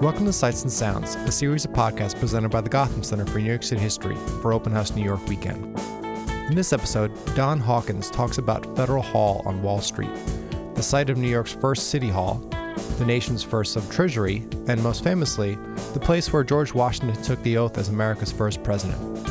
Welcome to Sights and Sounds, a series of podcasts presented by the Gotham Center for New York City History for Open House New York weekend. In this episode, Don Hawkins talks about Federal Hall on Wall Street, the site of New York's first City Hall, the nation's first sub treasury, and most famously, the place where George Washington took the oath as America's first president.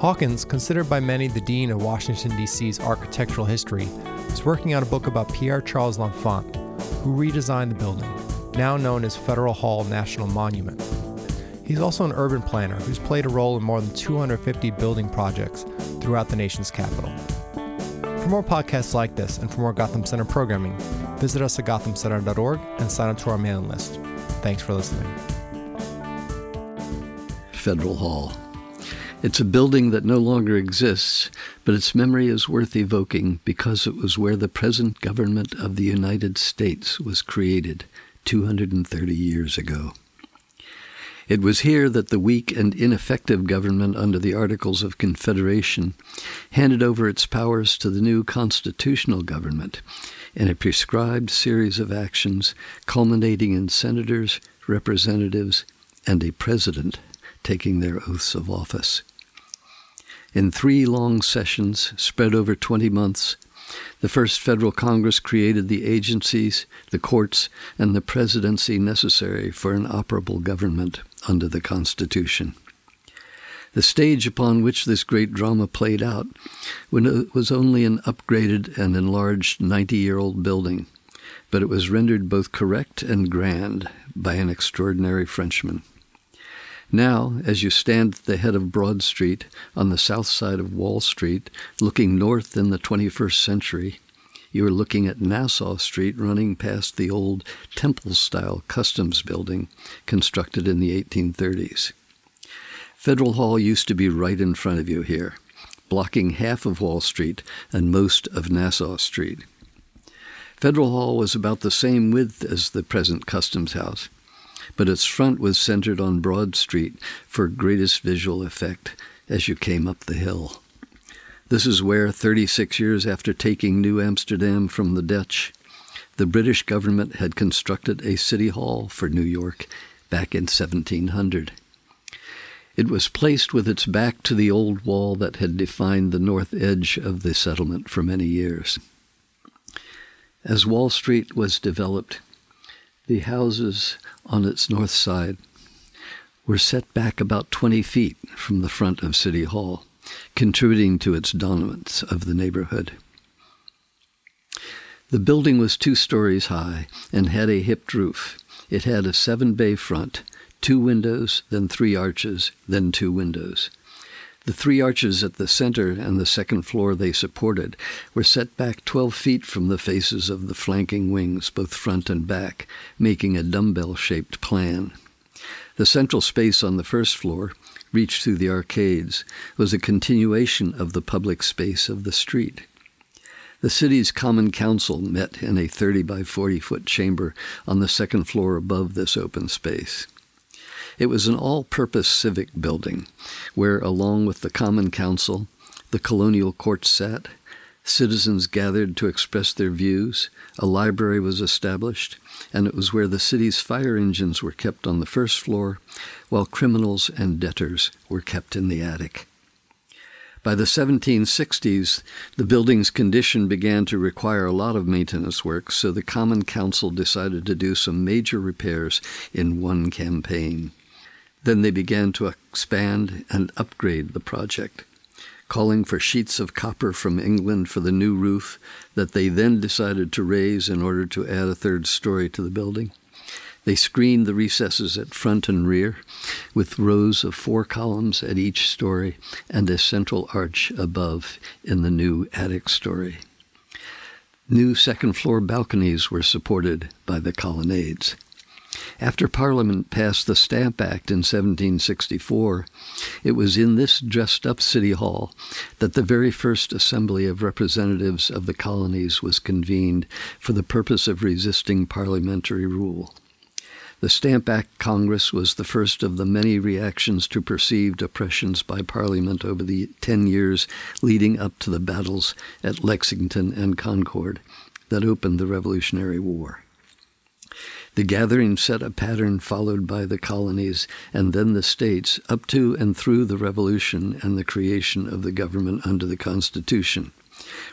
Hawkins, considered by many the dean of Washington, D.C.'s architectural history, is working on a book about Pierre Charles L'Enfant, who redesigned the building now known as Federal Hall National Monument. He's also an urban planner who's played a role in more than 250 building projects throughout the nation's capital. For more podcasts like this and for more Gotham Center programming, visit us at gothamcenter.org and sign up to our mailing list. Thanks for listening. Federal Hall. It's a building that no longer exists, but its memory is worth evoking because it was where the present government of the United States was created 230 years ago. It was here that the weak and ineffective government under the Articles of Confederation handed over its powers to the new constitutional government in a prescribed series of actions culminating in senators, representatives, and a president taking their oaths of office. In three long sessions spread over 20 months, the first federal Congress created the agencies, the courts, and the presidency necessary for an operable government under the Constitution. The stage upon which this great drama played out was only an upgraded and enlarged 90 year old building, but it was rendered both correct and grand by an extraordinary Frenchman. Now, as you stand at the head of Broad Street on the south side of Wall Street, looking north in the 21st century, you are looking at Nassau Street running past the old temple style customs building constructed in the 1830s. Federal Hall used to be right in front of you here, blocking half of Wall Street and most of Nassau Street. Federal Hall was about the same width as the present Customs House but its front was centered on Broad Street for greatest visual effect as you came up the hill. This is where, 36 years after taking New Amsterdam from the Dutch, the British government had constructed a city hall for New York back in 1700. It was placed with its back to the old wall that had defined the north edge of the settlement for many years. As Wall Street was developed, the houses on its north side were set back about 20 feet from the front of City Hall, contributing to its dominance of the neighborhood. The building was two stories high and had a hipped roof. It had a seven bay front, two windows, then three arches, then two windows. The three arches at the center and the second floor they supported were set back 12 feet from the faces of the flanking wings, both front and back, making a dumbbell shaped plan. The central space on the first floor, reached through the arcades, was a continuation of the public space of the street. The city's Common Council met in a 30 by 40 foot chamber on the second floor above this open space. It was an all purpose civic building where, along with the Common Council, the colonial court sat, citizens gathered to express their views, a library was established, and it was where the city's fire engines were kept on the first floor, while criminals and debtors were kept in the attic. By the 1760s, the building's condition began to require a lot of maintenance work, so the Common Council decided to do some major repairs in one campaign. Then they began to expand and upgrade the project, calling for sheets of copper from England for the new roof that they then decided to raise in order to add a third story to the building. They screened the recesses at front and rear with rows of four columns at each story and a central arch above in the new attic story. New second floor balconies were supported by the colonnades. After Parliament passed the Stamp Act in 1764, it was in this dressed up City Hall that the very first Assembly of Representatives of the colonies was convened for the purpose of resisting parliamentary rule. The Stamp Act Congress was the first of the many reactions to perceived oppressions by Parliament over the ten years leading up to the battles at Lexington and Concord that opened the Revolutionary War. The gathering set a pattern followed by the colonies and then the states up to and through the Revolution and the creation of the government under the Constitution.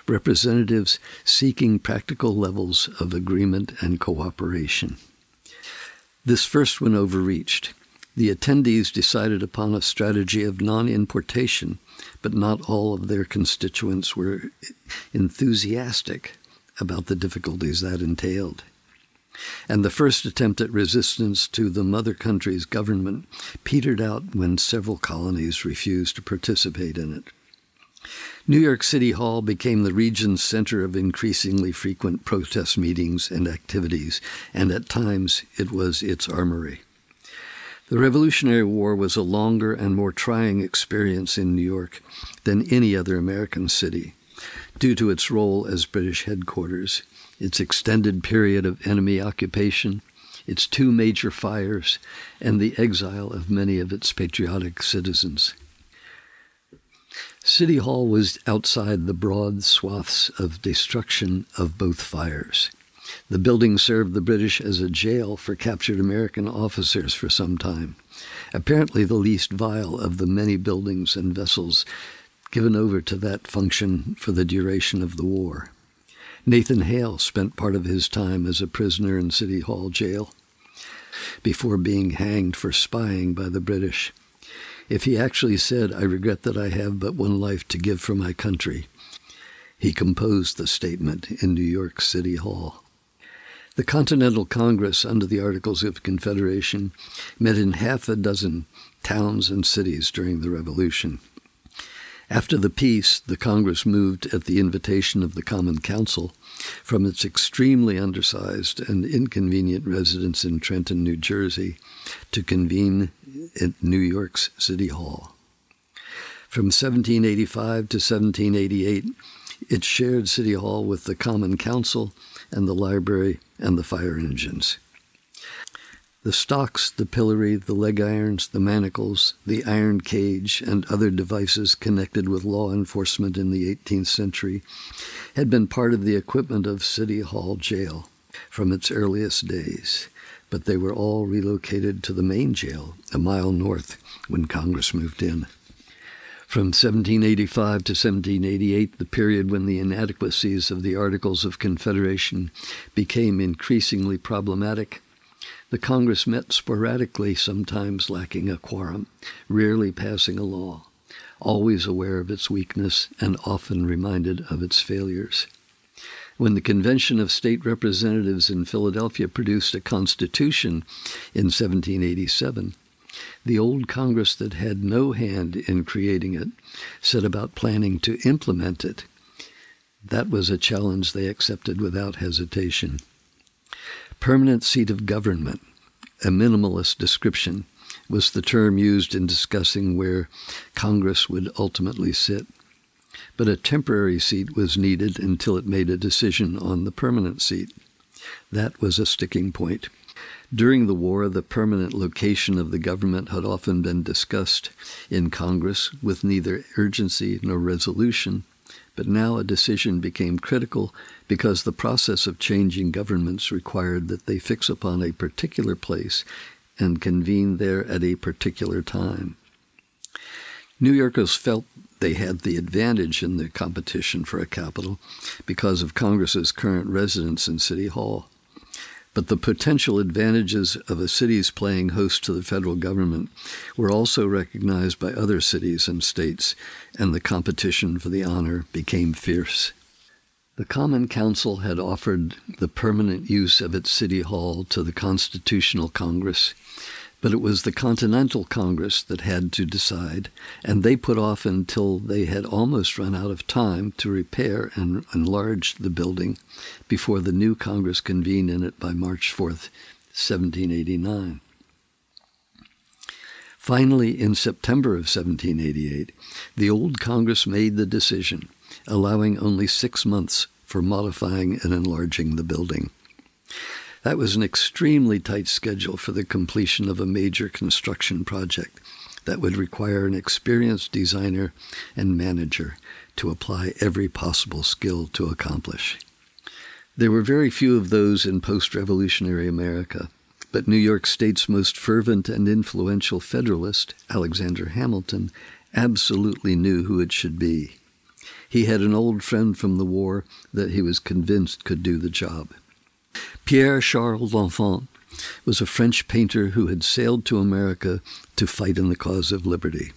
Representatives seeking practical levels of agreement and cooperation. This first one overreached. The attendees decided upon a strategy of non importation, but not all of their constituents were enthusiastic about the difficulties that entailed. And the first attempt at resistance to the mother country's government petered out when several colonies refused to participate in it. New York City Hall became the region's center of increasingly frequent protest meetings and activities, and at times it was its armory. The Revolutionary War was a longer and more trying experience in New York than any other American city, due to its role as British headquarters, its extended period of enemy occupation, its two major fires, and the exile of many of its patriotic citizens. City Hall was outside the broad swaths of destruction of both fires. The building served the British as a jail for captured American officers for some time, apparently the least vile of the many buildings and vessels given over to that function for the duration of the war. Nathan Hale spent part of his time as a prisoner in City Hall jail before being hanged for spying by the British. If he actually said, I regret that I have but one life to give for my country, he composed the statement in New York City Hall. The Continental Congress, under the Articles of Confederation, met in half a dozen towns and cities during the Revolution. After the peace, the Congress moved at the invitation of the Common Council from its extremely undersized and inconvenient residence in Trenton, New Jersey, to convene at New York's City Hall. From 1785 to 1788, it shared City Hall with the Common Council and the library and the fire engines. The stocks, the pillory, the leg irons, the manacles, the iron cage, and other devices connected with law enforcement in the 18th century had been part of the equipment of City Hall Jail from its earliest days, but they were all relocated to the main jail a mile north when Congress moved in. From 1785 to 1788, the period when the inadequacies of the Articles of Confederation became increasingly problematic, the Congress met sporadically, sometimes lacking a quorum, rarely passing a law, always aware of its weakness and often reminded of its failures. When the Convention of State Representatives in Philadelphia produced a constitution in 1787, the old Congress that had no hand in creating it set about planning to implement it. That was a challenge they accepted without hesitation permanent seat of government, a minimalist description, was the term used in discussing where Congress would ultimately sit. But a temporary seat was needed until it made a decision on the permanent seat. That was a sticking point. During the war, the permanent location of the government had often been discussed in Congress with neither urgency nor resolution, but now a decision became critical because the process of changing governments required that they fix upon a particular place and convene there at a particular time. New Yorkers felt they had the advantage in the competition for a capital because of Congress's current residence in City Hall. But the potential advantages of a city's playing host to the federal government were also recognized by other cities and states, and the competition for the honor became fierce. The Common Council had offered the permanent use of its City Hall to the Constitutional Congress, but it was the Continental Congress that had to decide, and they put off until they had almost run out of time to repair and enlarge the building before the new Congress convened in it by March 4th, 1789. Finally, in September of 1788, the old Congress made the decision, allowing only six months for modifying and enlarging the building. That was an extremely tight schedule for the completion of a major construction project that would require an experienced designer and manager to apply every possible skill to accomplish. There were very few of those in post revolutionary America, but New York State's most fervent and influential Federalist, Alexander Hamilton, absolutely knew who it should be. He had an old friend from the war that he was convinced could do the job. Pierre Charles L'Enfant was a French painter who had sailed to America to fight in the cause of liberty.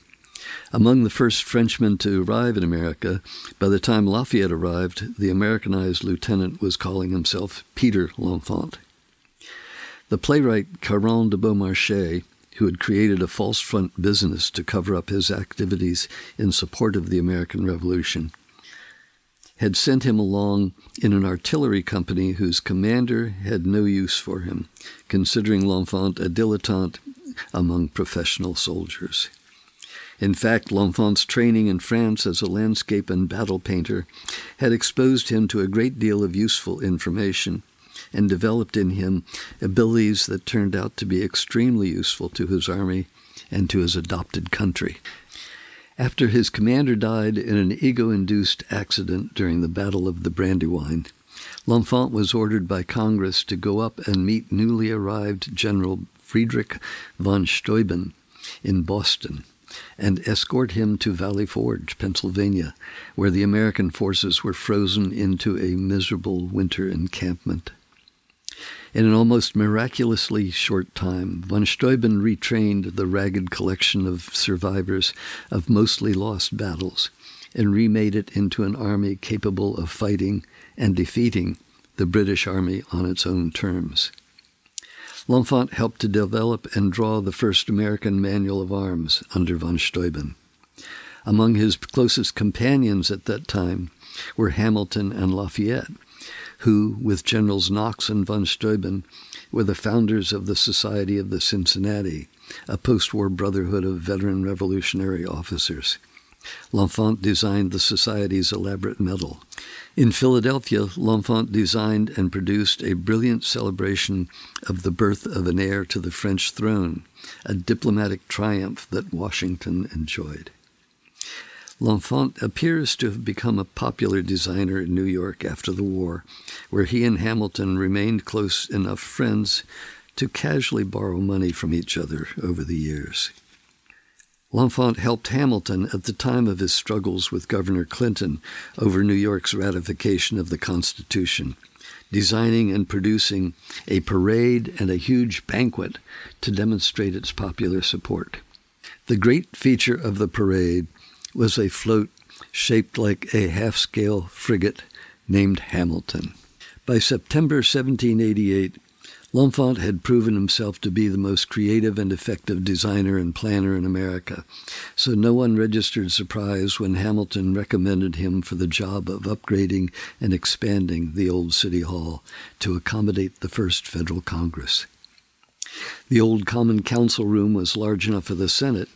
Among the first Frenchmen to arrive in America, by the time Lafayette arrived, the Americanized lieutenant was calling himself Peter L'Enfant. The playwright Caron de Beaumarchais, who had created a false front business to cover up his activities in support of the American Revolution, had sent him along in an artillery company whose commander had no use for him, considering L'Enfant a dilettante among professional soldiers. In fact, L'Enfant's training in France as a landscape and battle painter had exposed him to a great deal of useful information and developed in him abilities that turned out to be extremely useful to his army and to his adopted country. After his commander died in an ego induced accident during the Battle of the Brandywine, L'Enfant was ordered by Congress to go up and meet newly arrived General Friedrich von Steuben in Boston and escort him to Valley Forge, Pennsylvania, where the American forces were frozen into a miserable winter encampment. In an almost miraculously short time, von Steuben retrained the ragged collection of survivors of mostly lost battles and remade it into an army capable of fighting and defeating the British Army on its own terms. L'Enfant helped to develop and draw the first American manual of arms under von Steuben. Among his closest companions at that time were Hamilton and Lafayette, who, with Generals Knox and von Steuben, were the founders of the Society of the Cincinnati, a post war brotherhood of veteran revolutionary officers. L'Enfant designed the Society's elaborate medal. In Philadelphia, L'Enfant designed and produced a brilliant celebration of the birth of an heir to the French throne, a diplomatic triumph that Washington enjoyed. L'Enfant appears to have become a popular designer in New York after the war, where he and Hamilton remained close enough friends to casually borrow money from each other over the years. L'Enfant helped Hamilton at the time of his struggles with Governor Clinton over New York's ratification of the Constitution, designing and producing a parade and a huge banquet to demonstrate its popular support. The great feature of the parade was a float shaped like a half scale frigate named Hamilton. By September 1788, L'Enfant had proven himself to be the most creative and effective designer and planner in America, so no one registered surprise when Hamilton recommended him for the job of upgrading and expanding the old City Hall to accommodate the first federal Congress. The old Common Council room was large enough for the Senate,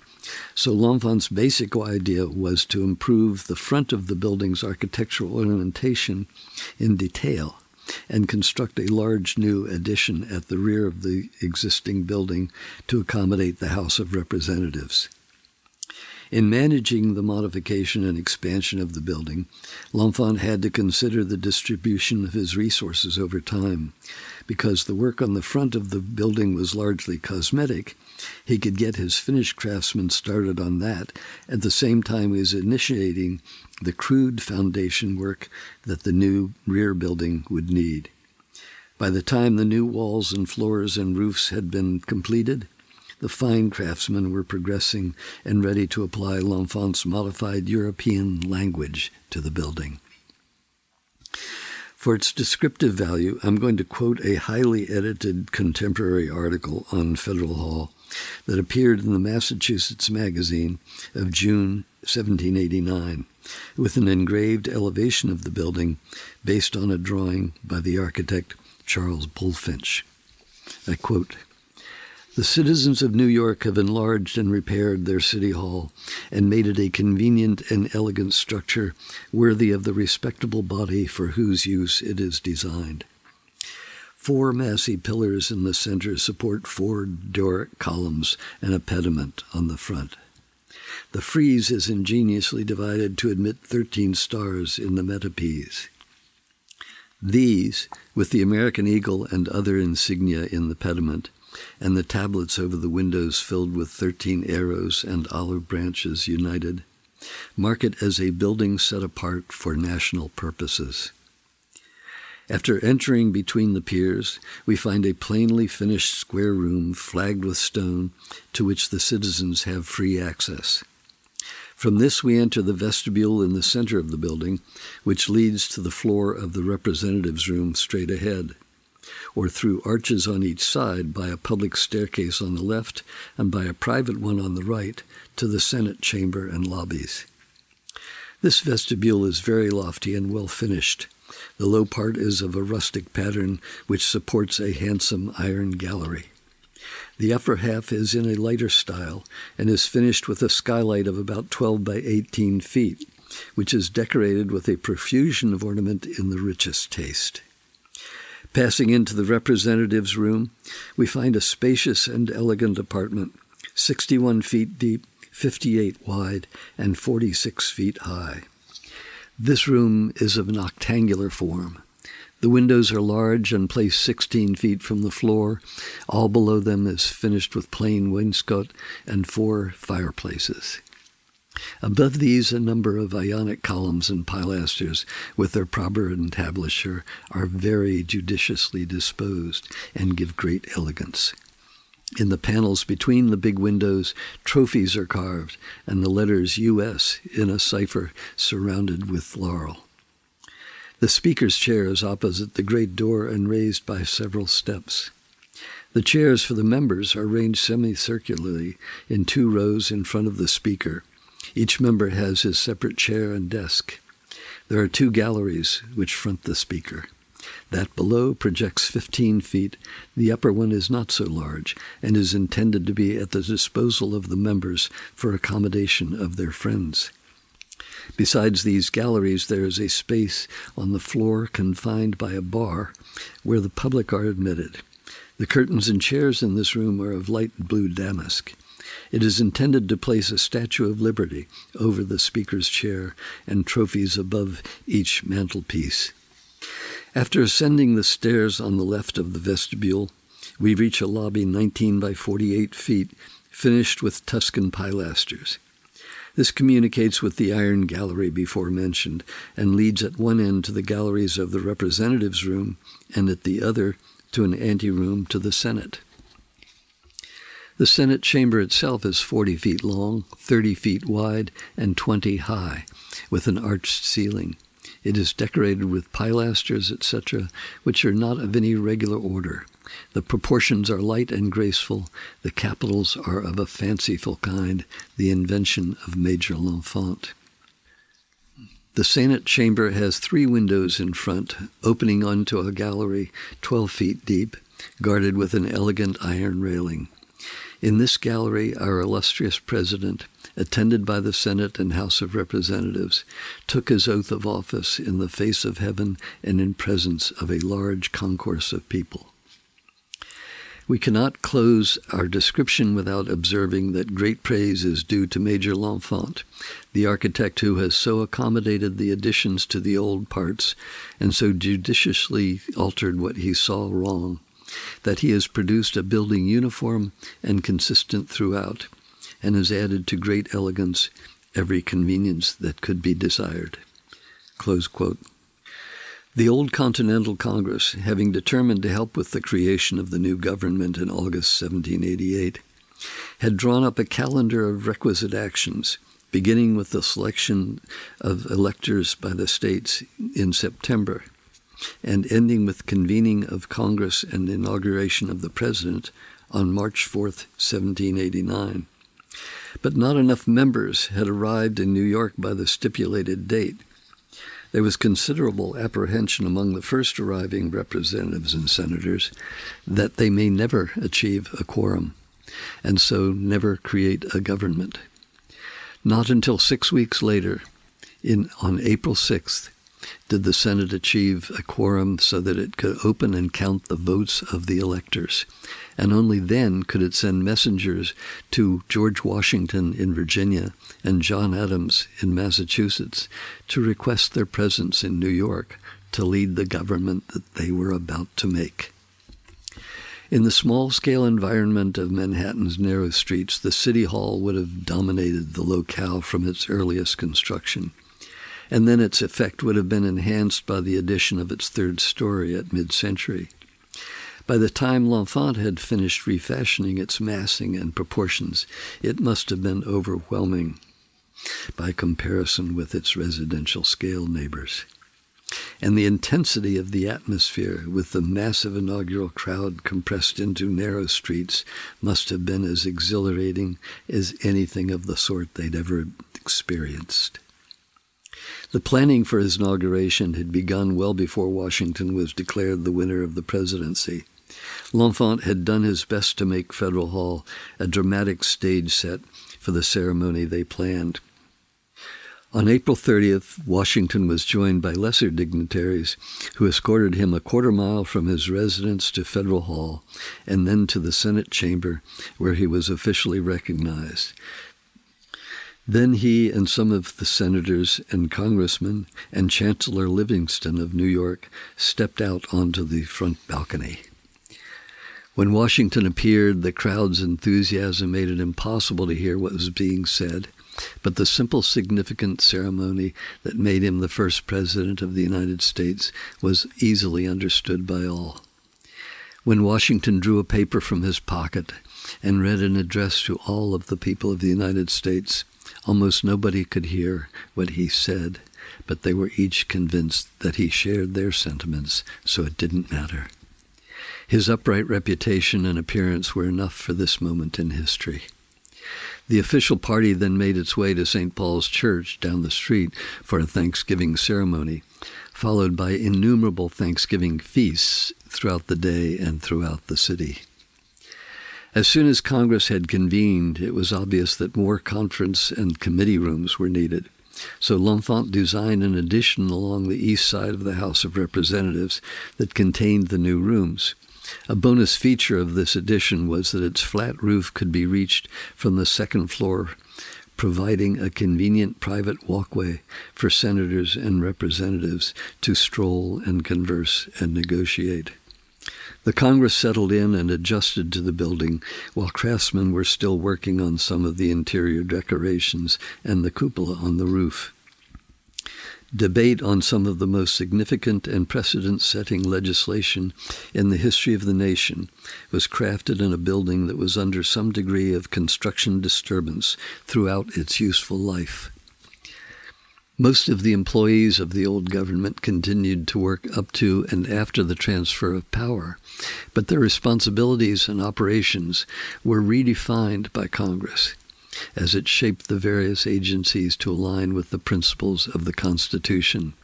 so L'Enfant's basic idea was to improve the front of the building's architectural ornamentation in detail and construct a large new addition at the rear of the existing building to accommodate the House of Representatives. In managing the modification and expansion of the building, L'Enfant had to consider the distribution of his resources over time. Because the work on the front of the building was largely cosmetic, he could get his finished craftsmen started on that at the same time he was initiating the crude foundation work that the new rear building would need. By the time the new walls and floors and roofs had been completed, the fine craftsmen were progressing and ready to apply L'Enfant's modified European language to the building. For its descriptive value, I'm going to quote a highly edited contemporary article on Federal Hall that appeared in the Massachusetts Magazine of June 1789, with an engraved elevation of the building based on a drawing by the architect Charles Bulfinch. I quote the citizens of New York have enlarged and repaired their city hall and made it a convenient and elegant structure worthy of the respectable body for whose use it is designed. Four massy pillars in the center support four Doric columns and a pediment on the front. The frieze is ingeniously divided to admit 13 stars in the metopes. These, with the American eagle and other insignia in the pediment, and the tablets over the windows filled with thirteen arrows and olive branches united, mark it as a building set apart for national purposes. After entering between the piers, we find a plainly finished square room flagged with stone to which the citizens have free access. From this, we enter the vestibule in the center of the building, which leads to the floor of the representatives' room straight ahead, or through arches on each side by a public staircase on the left and by a private one on the right to the Senate chamber and lobbies. This vestibule is very lofty and well finished. The low part is of a rustic pattern which supports a handsome iron gallery. The upper half is in a lighter style and is finished with a skylight of about 12 by 18 feet, which is decorated with a profusion of ornament in the richest taste. Passing into the representatives' room, we find a spacious and elegant apartment, 61 feet deep, 58 wide, and 46 feet high. This room is of an octangular form. The windows are large and placed 16 feet from the floor. All below them is finished with plain wainscot and four fireplaces. Above these, a number of Ionic columns and pilasters, with their proper entablature, are very judiciously disposed and give great elegance. In the panels between the big windows, trophies are carved, and the letters U.S. in a cipher surrounded with laurel. The speaker's chair is opposite the great door and raised by several steps. The chairs for the members are ranged semicircularly in two rows in front of the speaker. Each member has his separate chair and desk. There are two galleries which front the speaker. That below projects 15 feet. The upper one is not so large and is intended to be at the disposal of the members for accommodation of their friends. Besides these galleries, there is a space on the floor confined by a bar where the public are admitted. The curtains and chairs in this room are of light blue damask. It is intended to place a Statue of Liberty over the Speaker's chair and trophies above each mantelpiece. After ascending the stairs on the left of the vestibule, we reach a lobby 19 by 48 feet, finished with Tuscan pilasters. This communicates with the iron gallery before mentioned and leads at one end to the galleries of the representatives' room and at the other to an anteroom to the Senate. The Senate chamber itself is 40 feet long, 30 feet wide, and 20 high, with an arched ceiling. It is decorated with pilasters, etc., which are not of any regular order. The proportions are light and graceful. The capitals are of a fanciful kind, the invention of Major L'Enfant. The Senate chamber has three windows in front, opening onto a gallery 12 feet deep, guarded with an elegant iron railing. In this gallery, our illustrious president, attended by the Senate and House of Representatives, took his oath of office in the face of heaven and in presence of a large concourse of people. We cannot close our description without observing that great praise is due to Major L'Enfant, the architect who has so accommodated the additions to the old parts and so judiciously altered what he saw wrong, that he has produced a building uniform and consistent throughout, and has added to great elegance every convenience that could be desired. The old Continental Congress, having determined to help with the creation of the new government in August 1788, had drawn up a calendar of requisite actions, beginning with the selection of electors by the states in September and ending with convening of Congress and inauguration of the President on March 4, 1789 but not enough members had arrived in New York by the stipulated date. There was considerable apprehension among the first arriving representatives and senators that they may never achieve a quorum, and so never create a government. Not until six weeks later, in, on April 6th, did the Senate achieve a quorum so that it could open and count the votes of the electors. And only then could it send messengers to George Washington in Virginia and John Adams in Massachusetts to request their presence in New York to lead the government that they were about to make. In the small scale environment of Manhattan's narrow streets, the City Hall would have dominated the locale from its earliest construction. And then its effect would have been enhanced by the addition of its third story at mid century. By the time L'Enfant had finished refashioning its massing and proportions, it must have been overwhelming by comparison with its residential scale neighbors and the intensity of the atmosphere with the massive inaugural crowd compressed into narrow streets must have been as exhilarating as anything of the sort they'd ever experienced. The planning for his inauguration had begun well before Washington was declared the winner of the presidency. L'Enfant had done his best to make Federal Hall a dramatic stage set for the ceremony they planned. On April 30th, Washington was joined by lesser dignitaries who escorted him a quarter mile from his residence to Federal Hall and then to the Senate chamber where he was officially recognized. Then he and some of the senators and congressmen and Chancellor Livingston of New York stepped out onto the front balcony. When Washington appeared, the crowd's enthusiasm made it impossible to hear what was being said. But the simple, significant ceremony that made him the first president of the United States was easily understood by all. When Washington drew a paper from his pocket and read an address to all of the people of the United States, almost nobody could hear what he said, but they were each convinced that he shared their sentiments, so it didn't matter. His upright reputation and appearance were enough for this moment in history. The official party then made its way to St. Paul's Church down the street for a Thanksgiving ceremony, followed by innumerable Thanksgiving feasts throughout the day and throughout the city. As soon as Congress had convened, it was obvious that more conference and committee rooms were needed. So L'Enfant designed an addition along the east side of the House of Representatives that contained the new rooms. A bonus feature of this addition was that its flat roof could be reached from the second floor, providing a convenient private walkway for senators and representatives to stroll and converse and negotiate. The Congress settled in and adjusted to the building while craftsmen were still working on some of the interior decorations and the cupola on the roof debate on some of the most significant and precedent setting legislation in the history of the nation was crafted in a building that was under some degree of construction disturbance throughout its useful life. Most of the employees of the old government continued to work up to and after the transfer of power, but their responsibilities and operations were redefined by Congress as it shaped the various agencies to align with the principles of the Constitution.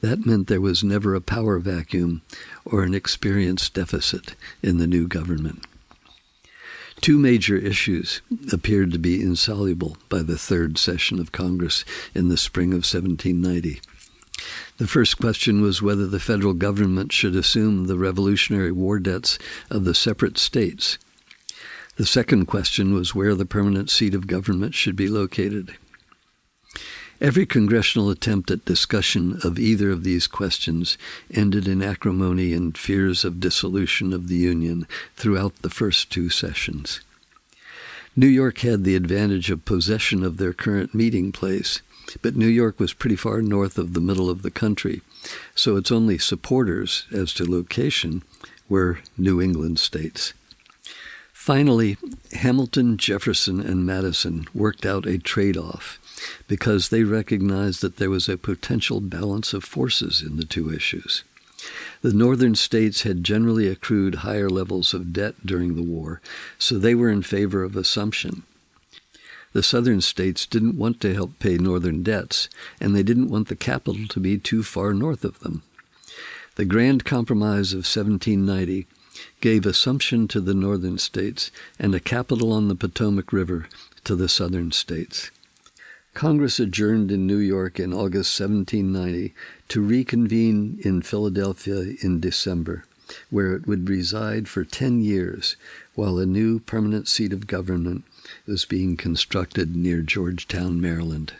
That meant there was never a power vacuum or an experience deficit in the new government. Two major issues appeared to be insoluble by the third session of Congress in the spring of 1790. The first question was whether the federal government should assume the Revolutionary War debts of the separate states the second question was where the permanent seat of government should be located. Every congressional attempt at discussion of either of these questions ended in acrimony and fears of dissolution of the Union throughout the first two sessions. New York had the advantage of possession of their current meeting place, but New York was pretty far north of the middle of the country, so its only supporters as to location were New England states. Finally, Hamilton, Jefferson, and Madison worked out a trade off because they recognized that there was a potential balance of forces in the two issues. The northern states had generally accrued higher levels of debt during the war, so they were in favor of assumption. The southern states didn't want to help pay northern debts, and they didn't want the capital to be too far north of them. The Grand Compromise of 1790 gave Assumption to the northern states and a capital on the Potomac River to the southern states. Congress adjourned in New York in August 1790 to reconvene in Philadelphia in December, where it would reside for 10 years while a new permanent seat of government was being constructed near Georgetown, Maryland.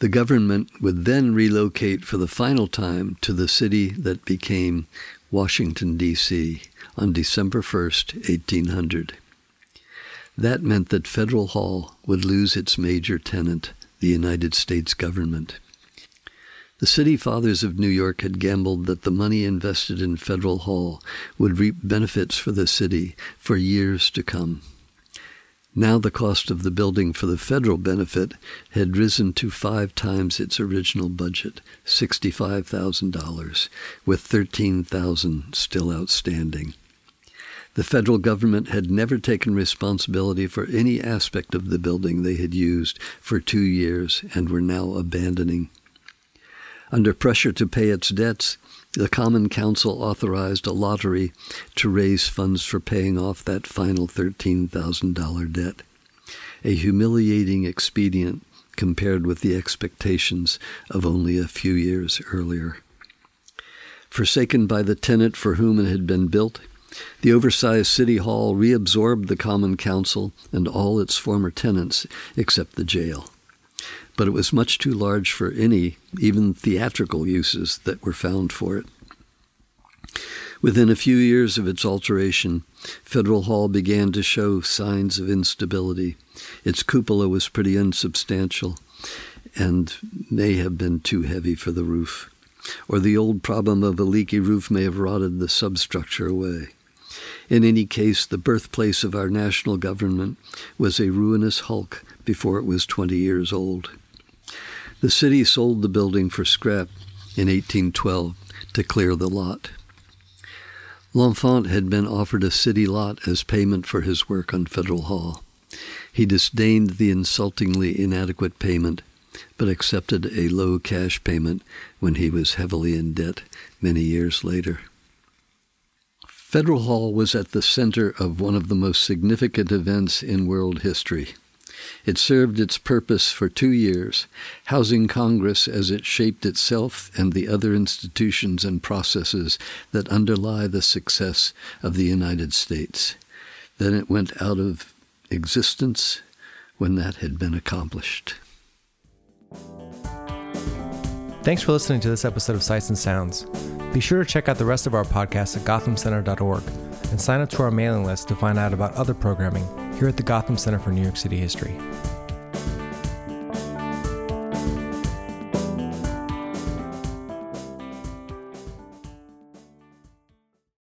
The government would then relocate for the final time to the city that became Washington, D.C. on December 1st, 1800. That meant that Federal Hall would lose its major tenant, the United States government. The city fathers of New York had gambled that the money invested in Federal Hall would reap benefits for the city for years to come. Now the cost of the building for the federal benefit had risen to five times its original budget, $65,000, with 13,000 still outstanding. The federal government had never taken responsibility for any aspect of the building they had used for two years and were now abandoning. Under pressure to pay its debts, the Common Council authorized a lottery to raise funds for paying off that final $13,000 debt. A humiliating expedient compared with the expectations of only a few years earlier. Forsaken by the tenant for whom it had been built, the oversized City Hall reabsorbed the Common Council and all its former tenants except the jail but it was much too large for any, even theatrical uses that were found for it. Within a few years of its alteration, Federal Hall began to show signs of instability. Its cupola was pretty unsubstantial and may have been too heavy for the roof. Or the old problem of a leaky roof may have rotted the substructure away. In any case, the birthplace of our national government was a ruinous hulk before it was 20 years old. The city sold the building for scrap in 1812 to clear the lot. L'Enfant had been offered a city lot as payment for his work on Federal Hall. He disdained the insultingly inadequate payment, but accepted a low cash payment when he was heavily in debt many years later. Federal Hall was at the center of one of the most significant events in world history. It served its purpose for two years, housing Congress as it shaped itself and the other institutions and processes that underlie the success of the United States. Then it went out of existence when that had been accomplished. Thanks for listening to this episode of Sights and Sounds. Be sure to check out the rest of our podcasts at gothamcenter.org and sign up to our mailing list to find out about other programming here at the Gotham Center for New York City History.